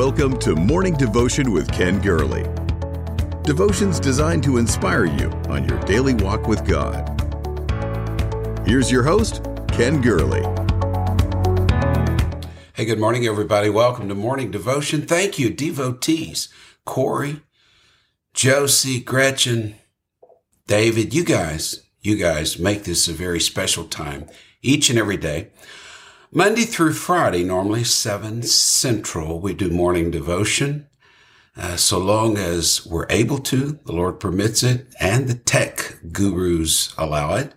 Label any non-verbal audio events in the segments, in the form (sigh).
Welcome to Morning Devotion with Ken Gurley. Devotions designed to inspire you on your daily walk with God. Here's your host, Ken Gurley. Hey, good morning, everybody. Welcome to Morning Devotion. Thank you, devotees. Corey, Josie, Gretchen, David, you guys, you guys make this a very special time each and every day. Monday through Friday, normally 7 Central, we do morning devotion. Uh, so long as we're able to, the Lord permits it, and the tech gurus allow it.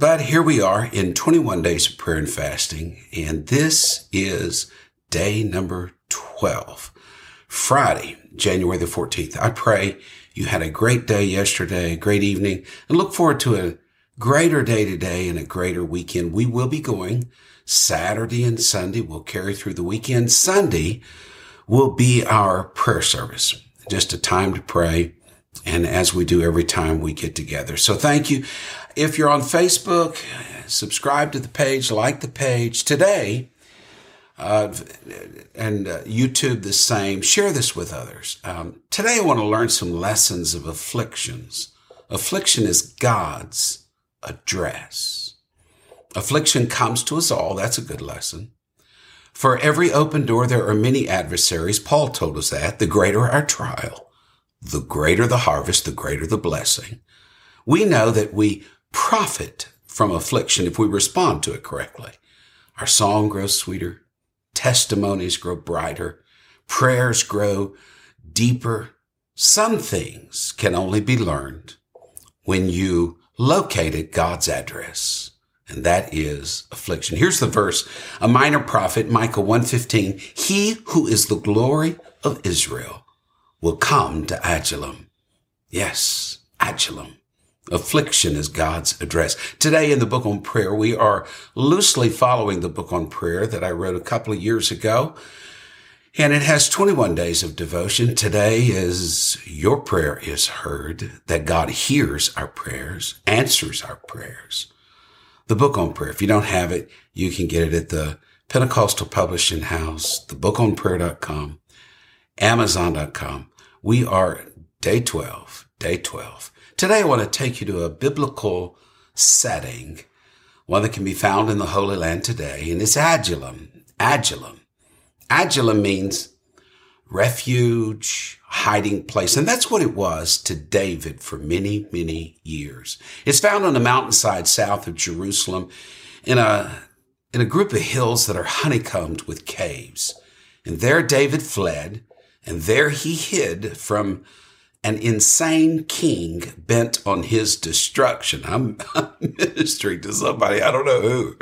But here we are in 21 days of prayer and fasting, and this is day number 12, Friday, January the 14th. I pray you had a great day yesterday, a great evening, and look forward to a greater day today and a greater weekend. We will be going Saturday and Sunday. We'll carry through the weekend. Sunday will be our prayer service, just a time to pray. And as we do every time we get together. So thank you. If you're on Facebook, subscribe to the page, like the page today. Uh, and uh, YouTube the same. Share this with others. Um, today I want to learn some lessons of afflictions. Affliction is God's address. Affliction comes to us all. That's a good lesson. For every open door, there are many adversaries. Paul told us that. The greater our trial, the greater the harvest, the greater the blessing. We know that we profit from affliction if we respond to it correctly. Our song grows sweeter, testimonies grow brighter, prayers grow deeper. Some things can only be learned when you located God's address and that is affliction. Here's the verse. A minor prophet, Micah 115, he who is the glory of Israel will come to Adullam. Yes, Adullam. Affliction is God's address. Today in the book on prayer, we are loosely following the book on prayer that I wrote a couple of years ago. And it has 21 days of devotion. Today is your prayer is heard, that God hears our prayers, answers our prayers the book on prayer. If you don't have it, you can get it at the Pentecostal Publishing House, thebookonprayer.com, amazon.com. We are day 12, day 12. Today I want to take you to a biblical setting, one that can be found in the Holy Land today, and it's Adullam. Adullam. Adullam means refuge, hiding place. And that's what it was to David for many, many years. It's found on the mountainside south of Jerusalem in a, in a group of hills that are honeycombed with caves. And there David fled and there he hid from an insane king bent on his destruction. I'm, (laughs) I'm ministering to somebody, I don't know who.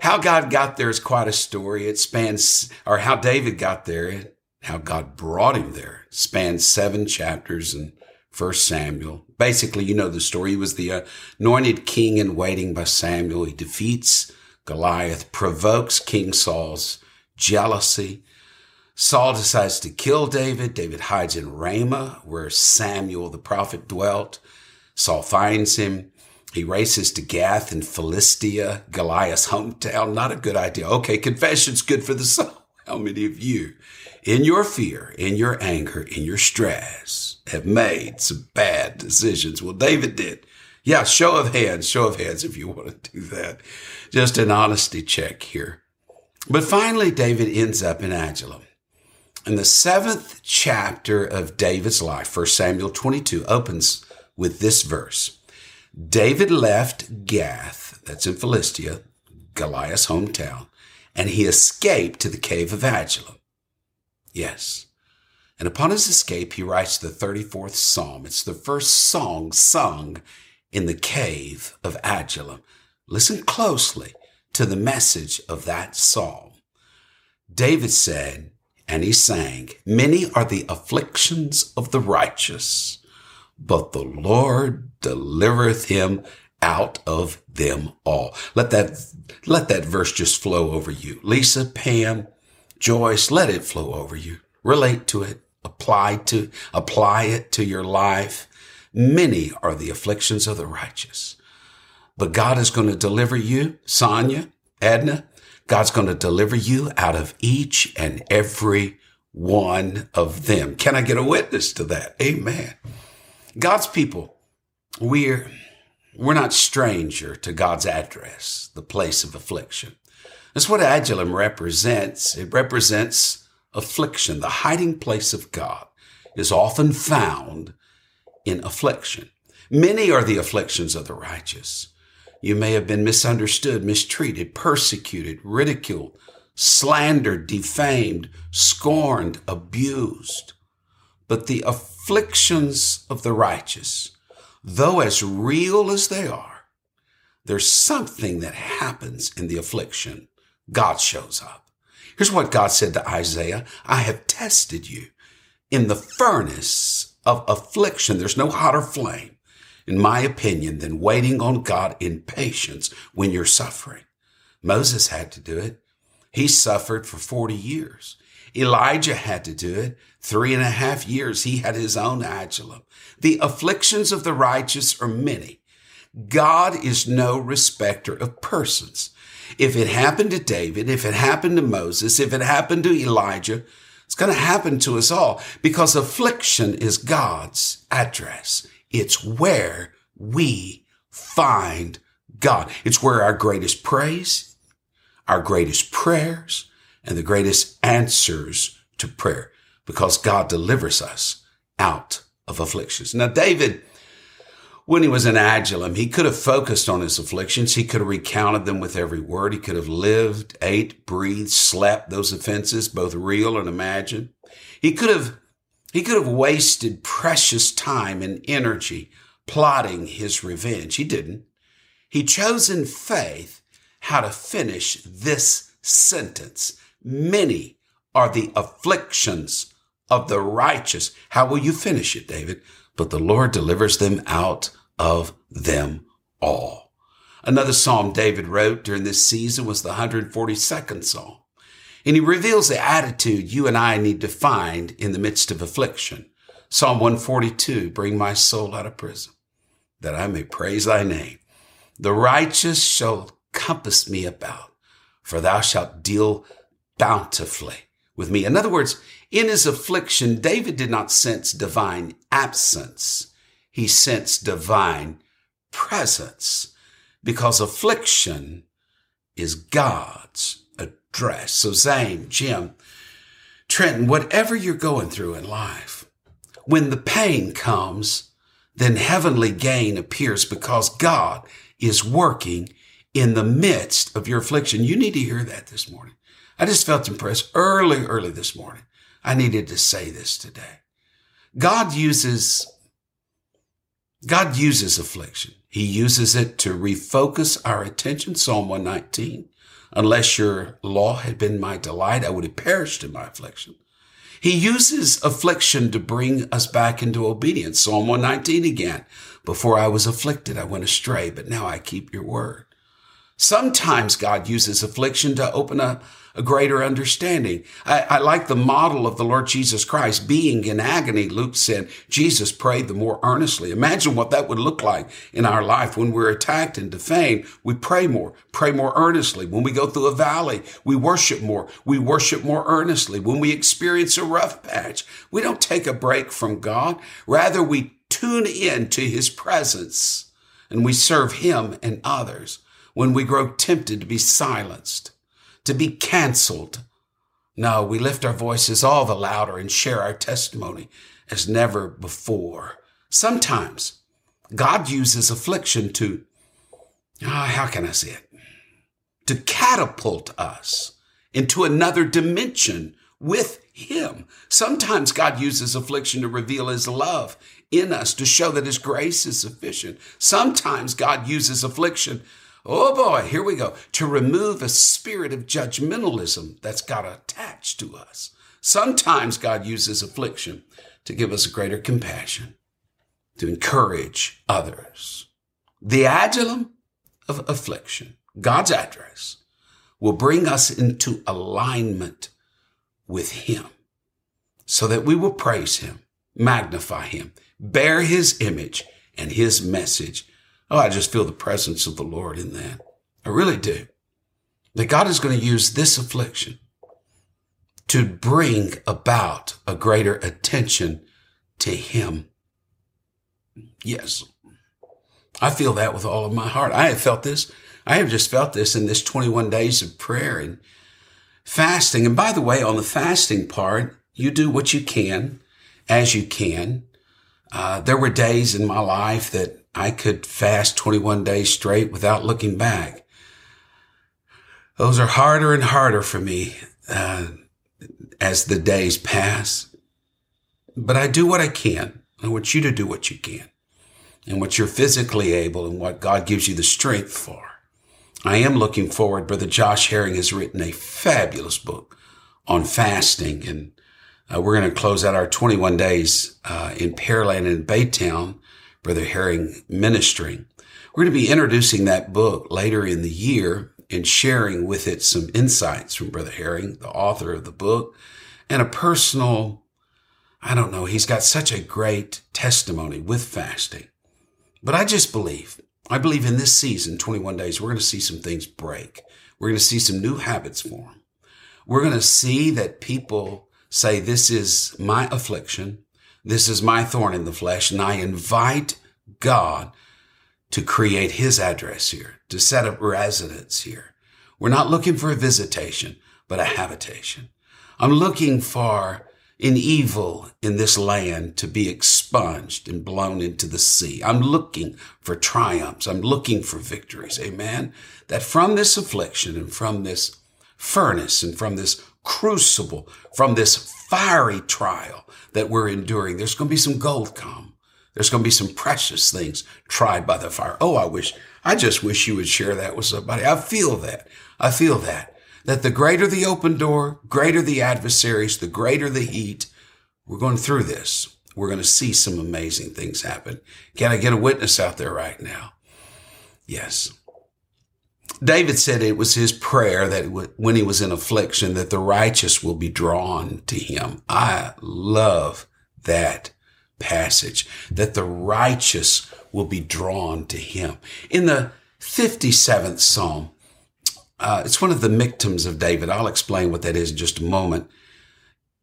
How God got there is quite a story. It spans, or how David got there how God brought him there. Spans seven chapters in First Samuel. Basically, you know the story. He was the anointed king in waiting by Samuel. He defeats Goliath, provokes King Saul's jealousy. Saul decides to kill David. David hides in Ramah, where Samuel the prophet dwelt. Saul finds him. He races to Gath in Philistia, Goliath's hometown. Not a good idea. Okay, confession's good for the soul. (laughs) How many of you in your fear, in your anger, in your stress, have made some bad decisions. Well, David did. Yeah, show of hands, show of hands if you want to do that. Just an honesty check here. But finally, David ends up in Adullam. And the seventh chapter of David's life, 1 Samuel 22, opens with this verse. David left Gath, that's in Philistia, Goliath's hometown, and he escaped to the cave of Adullam. Yes. And upon his escape, he writes the 34th Psalm. It's the first song sung in the cave of Adullam. Listen closely to the message of that psalm. David said, and he sang, Many are the afflictions of the righteous, but the Lord delivereth him out of them all. Let that, let that verse just flow over you. Lisa, Pam, Joyce, let it flow over you. Relate to it. Apply to, apply it to your life. Many are the afflictions of the righteous. But God is going to deliver you, Sonia, Edna. God's going to deliver you out of each and every one of them. Can I get a witness to that? Amen. God's people, we're, we're not stranger to God's address, the place of affliction. That's what Adullam represents. It represents affliction. The hiding place of God is often found in affliction. Many are the afflictions of the righteous. You may have been misunderstood, mistreated, persecuted, ridiculed, slandered, defamed, scorned, abused. But the afflictions of the righteous, though as real as they are, there's something that happens in the affliction. God shows up. Here's what God said to Isaiah I have tested you in the furnace of affliction. There's no hotter flame, in my opinion, than waiting on God in patience when you're suffering. Moses had to do it. He suffered for 40 years. Elijah had to do it. Three and a half years. He had his own Adullam. The afflictions of the righteous are many. God is no respecter of persons. If it happened to David, if it happened to Moses, if it happened to Elijah, it's going to happen to us all because affliction is God's address. It's where we find God. It's where our greatest praise our greatest prayers and the greatest answers to prayer because God delivers us out of afflictions. Now, David, when he was in Adullam, he could have focused on his afflictions. He could have recounted them with every word. He could have lived, ate, breathed, slept those offenses, both real and imagined. He could have, he could have wasted precious time and energy plotting his revenge. He didn't. He chose in faith how to finish this sentence. Many are the afflictions of the righteous. How will you finish it, David? But the Lord delivers them out of them all. Another psalm David wrote during this season was the 142nd psalm. And he reveals the attitude you and I need to find in the midst of affliction. Psalm 142, bring my soul out of prison, that I may praise thy name. The righteous shall compass me about, for thou shalt deal bountifully with me. In other words, in his affliction, David did not sense divine absence. He sensed divine presence because affliction is God's address. So Zane, Jim, Trenton, whatever you're going through in life, when the pain comes, then heavenly gain appears because God is working in the midst of your affliction. You need to hear that this morning. I just felt impressed early, early this morning. I needed to say this today. God uses, God uses affliction. He uses it to refocus our attention. Psalm 119. Unless your law had been my delight, I would have perished in my affliction. He uses affliction to bring us back into obedience. Psalm 119 again. Before I was afflicted, I went astray, but now I keep your word. Sometimes God uses affliction to open a, a greater understanding. I, I, like the model of the Lord Jesus Christ being in agony. Luke said Jesus prayed the more earnestly. Imagine what that would look like in our life when we're attacked and defamed. We pray more, pray more earnestly. When we go through a valley, we worship more. We worship more earnestly. When we experience a rough patch, we don't take a break from God. Rather, we tune in to his presence and we serve him and others when we grow tempted to be silenced, to be canceled. No, we lift our voices all the louder and share our testimony as never before. Sometimes God uses affliction to, oh, how can I say it? To catapult us into another dimension with Him. Sometimes God uses affliction to reveal His love in us, to show that His grace is sufficient. Sometimes God uses affliction Oh boy, here we go. To remove a spirit of judgmentalism that's got attached to us. Sometimes God uses affliction to give us greater compassion, to encourage others. The Adullam of affliction, God's address, will bring us into alignment with Him so that we will praise Him, magnify Him, bear His image and His message Oh, I just feel the presence of the Lord in that. I really do. That God is going to use this affliction to bring about a greater attention to Him. Yes, I feel that with all of my heart. I have felt this. I have just felt this in this 21 days of prayer and fasting. And by the way, on the fasting part, you do what you can as you can. Uh, there were days in my life that I could fast 21 days straight without looking back. Those are harder and harder for me uh, as the days pass. But I do what I can. I want you to do what you can and what you're physically able and what God gives you the strength for. I am looking forward. Brother Josh Herring has written a fabulous book on fasting, and uh, we're going to close out our 21 days uh, in Pearland and Baytown, Brother Herring ministering. We're going to be introducing that book later in the year and sharing with it some insights from Brother Herring, the author of the book, and a personal, I don't know, he's got such a great testimony with fasting. But I just believe, I believe in this season, 21 days, we're going to see some things break. We're going to see some new habits form. We're going to see that people say, this is my affliction. This is my thorn in the flesh. And I invite God to create his address here, to set up residence here. We're not looking for a visitation, but a habitation. I'm looking for in evil in this land to be expunged and blown into the sea. I'm looking for triumphs. I'm looking for victories. Amen. That from this affliction and from this furnace and from this crucible, from this fiery trial that we're enduring, there's going to be some gold come. There's going to be some precious things tried by the fire. Oh, I wish, I just wish you would share that with somebody. I feel that. I feel that that the greater the open door, greater the adversaries, the greater the heat. We're going through this. We're going to see some amazing things happen. Can I get a witness out there right now? Yes. David said it was his prayer that when he was in affliction, that the righteous will be drawn to him. I love that passage, that the righteous will be drawn to him. In the 57th Psalm, uh, it's one of the miktoms of David. I'll explain what that is in just a moment.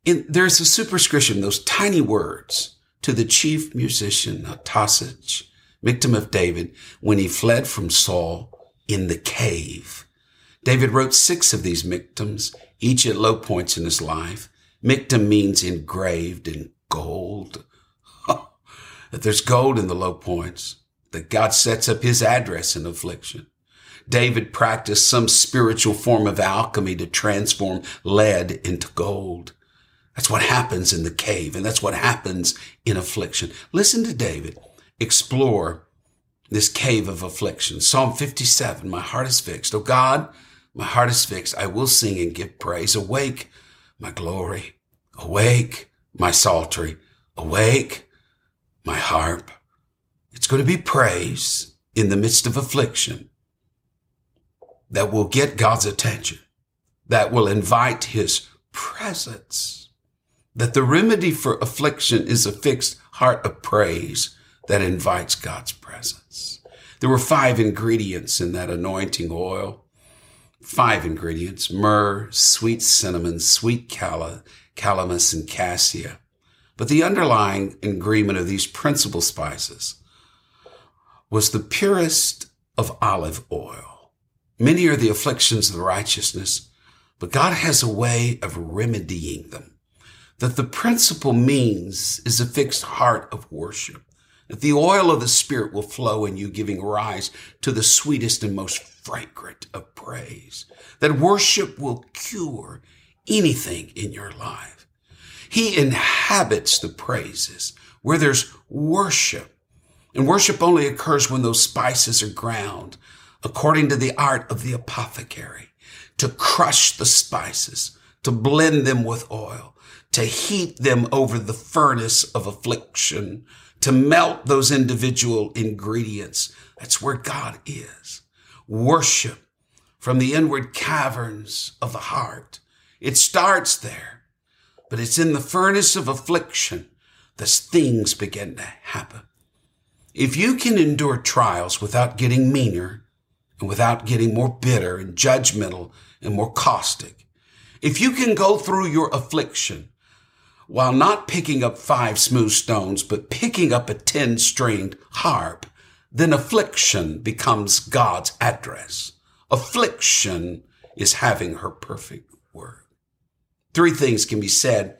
In, there's a superscription, those tiny words to the chief musician, Tasich, miktam of David, when he fled from Saul in the cave. David wrote six of these miktoms, each at low points in his life. Miktam means engraved in gold. (laughs) that there's gold in the low points, that God sets up his address in affliction. David practiced some spiritual form of alchemy to transform lead into gold. That's what happens in the cave, and that's what happens in affliction. Listen to David explore this cave of affliction. Psalm 57, my heart is fixed. Oh God, my heart is fixed. I will sing and give praise. Awake, my glory. Awake, my psaltery. Awake, my harp. It's going to be praise in the midst of affliction that will get God's attention, that will invite his presence, that the remedy for affliction is a fixed heart of praise that invites God's presence. There were five ingredients in that anointing oil. Five ingredients, myrrh, sweet cinnamon, sweet calamus, and cassia. But the underlying ingredient of these principal spices was the purest of olive oil. Many are the afflictions of the righteousness, but God has a way of remedying them. That the principal means is a fixed heart of worship. That the oil of the Spirit will flow in you, giving rise to the sweetest and most fragrant of praise. That worship will cure anything in your life. He inhabits the praises where there's worship. And worship only occurs when those spices are ground according to the art of the apothecary, to crush the spices, to blend them with oil, to heat them over the furnace of affliction, to melt those individual ingredients. That's where God is. Worship from the inward caverns of the heart. It starts there, but it's in the furnace of affliction that things begin to happen. If you can endure trials without getting meaner, and without getting more bitter and judgmental and more caustic. If you can go through your affliction while not picking up five smooth stones, but picking up a 10 stringed harp, then affliction becomes God's address. Affliction is having her perfect word. Three things can be said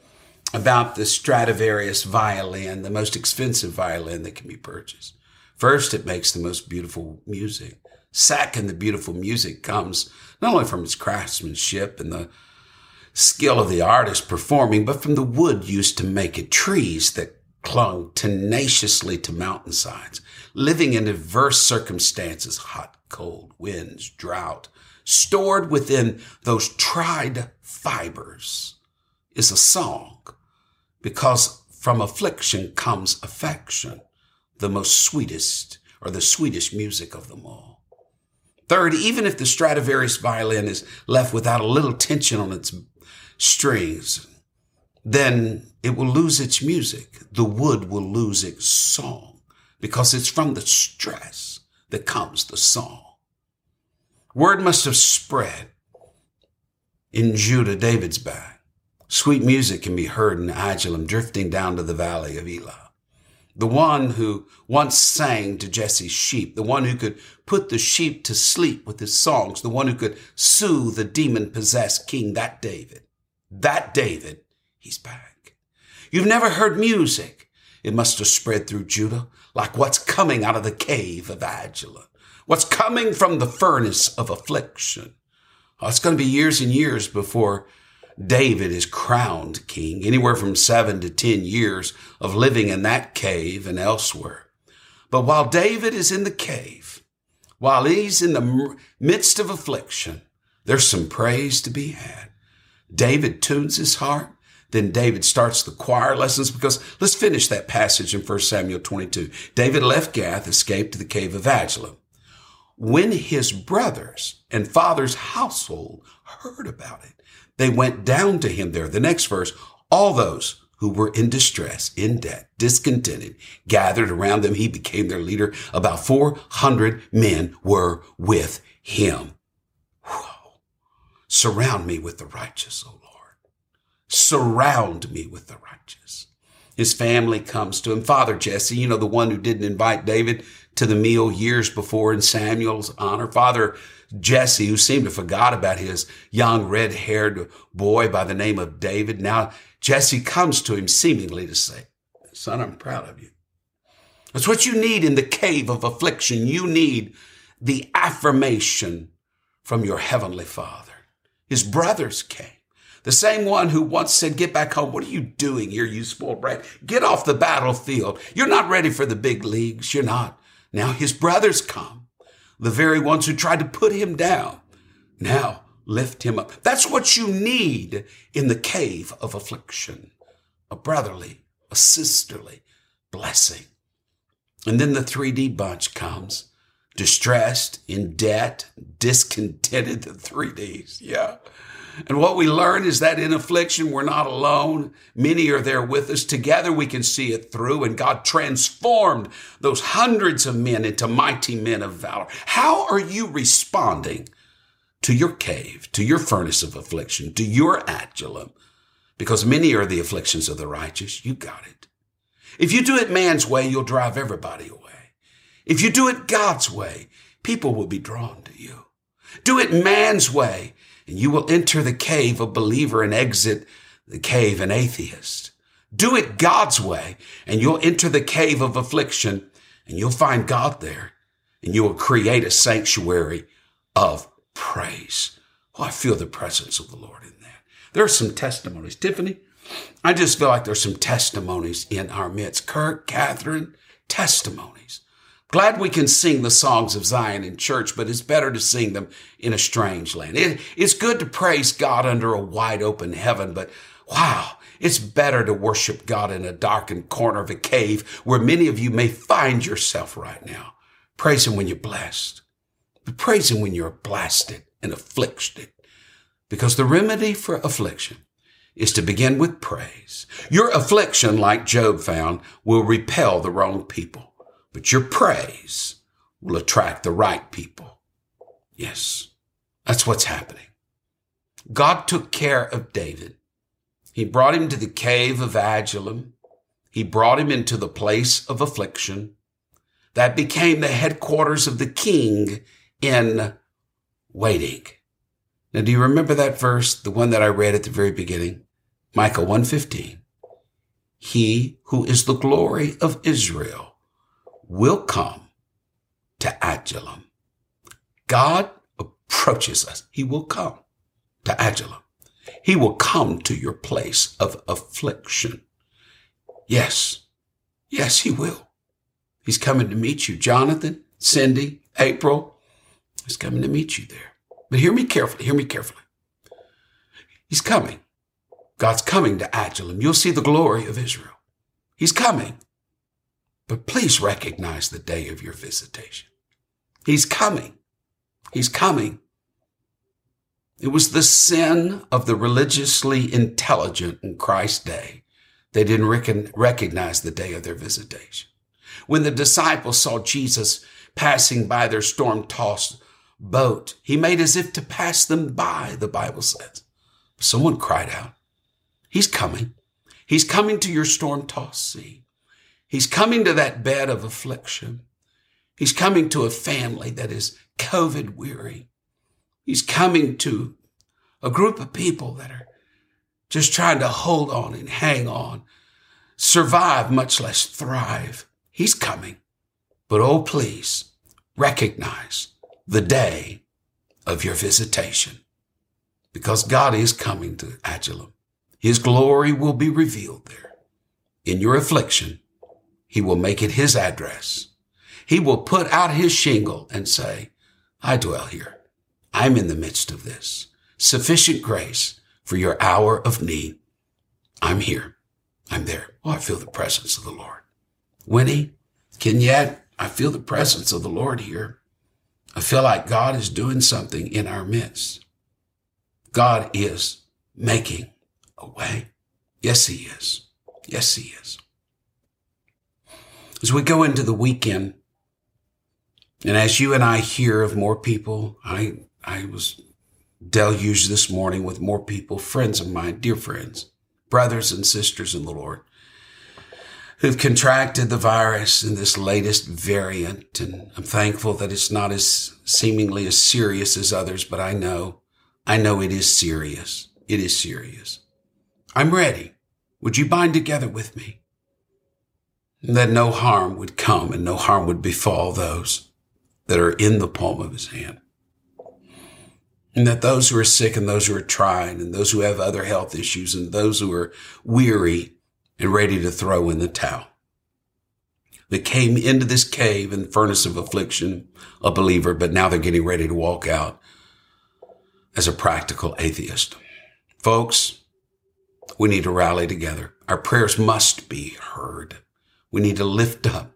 about the Stradivarius violin, the most expensive violin that can be purchased. First, it makes the most beautiful music. Second, the beautiful music comes not only from its craftsmanship and the skill of the artist performing, but from the wood used to make it, trees that clung tenaciously to mountainsides, living in diverse circumstances, hot, cold, winds, drought, stored within those tried fibers is a song because from affliction comes affection, the most sweetest or the sweetest music of them all. Third, even if the Stradivarius violin is left without a little tension on its strings, then it will lose its music. The wood will lose its song because it's from the stress that comes the song. Word must have spread in Judah, David's back. Sweet music can be heard in Adullam drifting down to the valley of Elah. The one who once sang to Jesse's sheep, the one who could put the sheep to sleep with his songs, the one who could soothe the demon possessed king, that David. That David, he's back. You've never heard music. It must have spread through Judah like what's coming out of the cave of Adullam what's coming from the furnace of affliction. Oh, it's going to be years and years before David is crowned king, anywhere from seven to 10 years of living in that cave and elsewhere. But while David is in the cave, while he's in the midst of affliction, there's some praise to be had. David tunes his heart. Then David starts the choir lessons because let's finish that passage in 1 Samuel 22. David left Gath, escaped to the cave of Adullam. When his brothers and father's household heard about it, they went down to him there. The next verse, all those who were in distress, in debt, discontented, gathered around them. He became their leader. About 400 men were with him. Whoa. Surround me with the righteous, O Lord. Surround me with the righteous. His family comes to him. Father Jesse, you know, the one who didn't invite David to the meal years before in Samuel's honor. Father Jesse, who seemed to forgot about his young red haired boy by the name of David. Now Jesse comes to him seemingly to say, son, I'm proud of you. That's what you need in the cave of affliction. You need the affirmation from your heavenly father. His brothers came. The same one who once said, get back home. What are you doing here, you spoiled brat? Get off the battlefield. You're not ready for the big leagues. You're not. Now his brothers come, the very ones who tried to put him down. Now lift him up. That's what you need in the cave of affliction a brotherly, a sisterly blessing. And then the 3D bunch comes distressed, in debt, discontented, the 3Ds. Yeah. And what we learn is that in affliction, we're not alone. Many are there with us. Together we can see it through. And God transformed those hundreds of men into mighty men of valor. How are you responding to your cave, to your furnace of affliction, to your Adullam? Because many are the afflictions of the righteous. You got it. If you do it man's way, you'll drive everybody away. If you do it God's way, people will be drawn to you. Do it man's way and you will enter the cave a believer and exit the cave an atheist. Do it God's way and you'll enter the cave of affliction and you'll find God there and you will create a sanctuary of praise. Oh, I feel the presence of the Lord in that. There are some testimonies. Tiffany, I just feel like there's some testimonies in our midst. Kirk, Catherine, testimonies. Glad we can sing the songs of Zion in church, but it's better to sing them in a strange land. It, it's good to praise God under a wide open heaven, but wow, it's better to worship God in a darkened corner of a cave where many of you may find yourself right now. Praise Him when you're blessed, but praise Him when you're blasted and afflicted, because the remedy for affliction is to begin with praise. Your affliction, like Job found, will repel the wrong people. But your praise will attract the right people. Yes, that's what's happening. God took care of David. He brought him to the cave of Adullam. He brought him into the place of affliction. That became the headquarters of the king in waiting. Now, do you remember that verse, the one that I read at the very beginning? Micah 115. He who is the glory of Israel will come to Adullam. God approaches us. He will come to Adullam. He will come to your place of affliction. Yes. Yes, he will. He's coming to meet you. Jonathan, Cindy, April, he's coming to meet you there. But hear me carefully. Hear me carefully. He's coming. God's coming to Adullam. You'll see the glory of Israel. He's coming. But please recognize the day of your visitation. He's coming. He's coming. It was the sin of the religiously intelligent in Christ's day. They didn't rec- recognize the day of their visitation. When the disciples saw Jesus passing by their storm tossed boat, he made as if to pass them by, the Bible says. Someone cried out, He's coming. He's coming to your storm tossed sea. He's coming to that bed of affliction. He's coming to a family that is COVID weary. He's coming to a group of people that are just trying to hold on and hang on, survive, much less thrive. He's coming. But oh, please recognize the day of your visitation because God is coming to Adullam. His glory will be revealed there. In your affliction, he will make it his address. He will put out his shingle and say, I dwell here. I'm in the midst of this. Sufficient grace for your hour of need. I'm here. I'm there. Oh, I feel the presence of the Lord. Winnie, Kenyette, I feel the presence of the Lord here. I feel like God is doing something in our midst. God is making a way. Yes, He is. Yes, He is. As we go into the weekend, and as you and I hear of more people, I, I was deluged this morning with more people, friends of mine, dear friends, brothers and sisters in the Lord, who've contracted the virus in this latest variant. And I'm thankful that it's not as seemingly as serious as others, but I know, I know it is serious. It is serious. I'm ready. Would you bind together with me? That no harm would come and no harm would befall those that are in the palm of his hand. And that those who are sick and those who are trying and those who have other health issues and those who are weary and ready to throw in the towel. That came into this cave and furnace of affliction, a believer, but now they're getting ready to walk out as a practical atheist. Folks, we need to rally together. Our prayers must be heard. We need to lift up.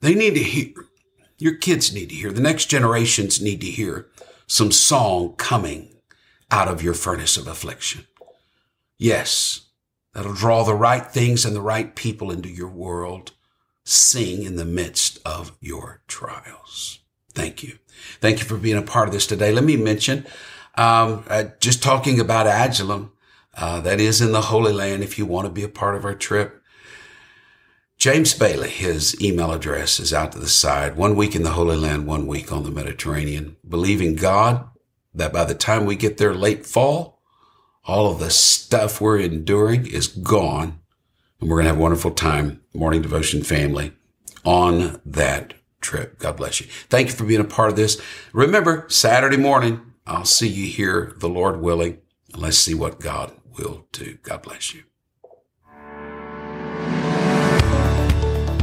They need to hear your kids need to hear, the next generations need to hear some song coming out of your furnace of affliction. Yes, that'll draw the right things and the right people into your world. Sing in the midst of your trials. Thank you. Thank you for being a part of this today. Let me mention, um, uh, just talking about Adullam, uh, that is in the Holy Land. If you want to be a part of our trip, James Bailey, his email address is out to the side. One week in the Holy Land, one week on the Mediterranean. Believing God that by the time we get there late fall, all of the stuff we're enduring is gone. And we're going to have a wonderful time, morning devotion family, on that trip. God bless you. Thank you for being a part of this. Remember, Saturday morning, I'll see you here, the Lord willing, and let's see what God will do. God bless you.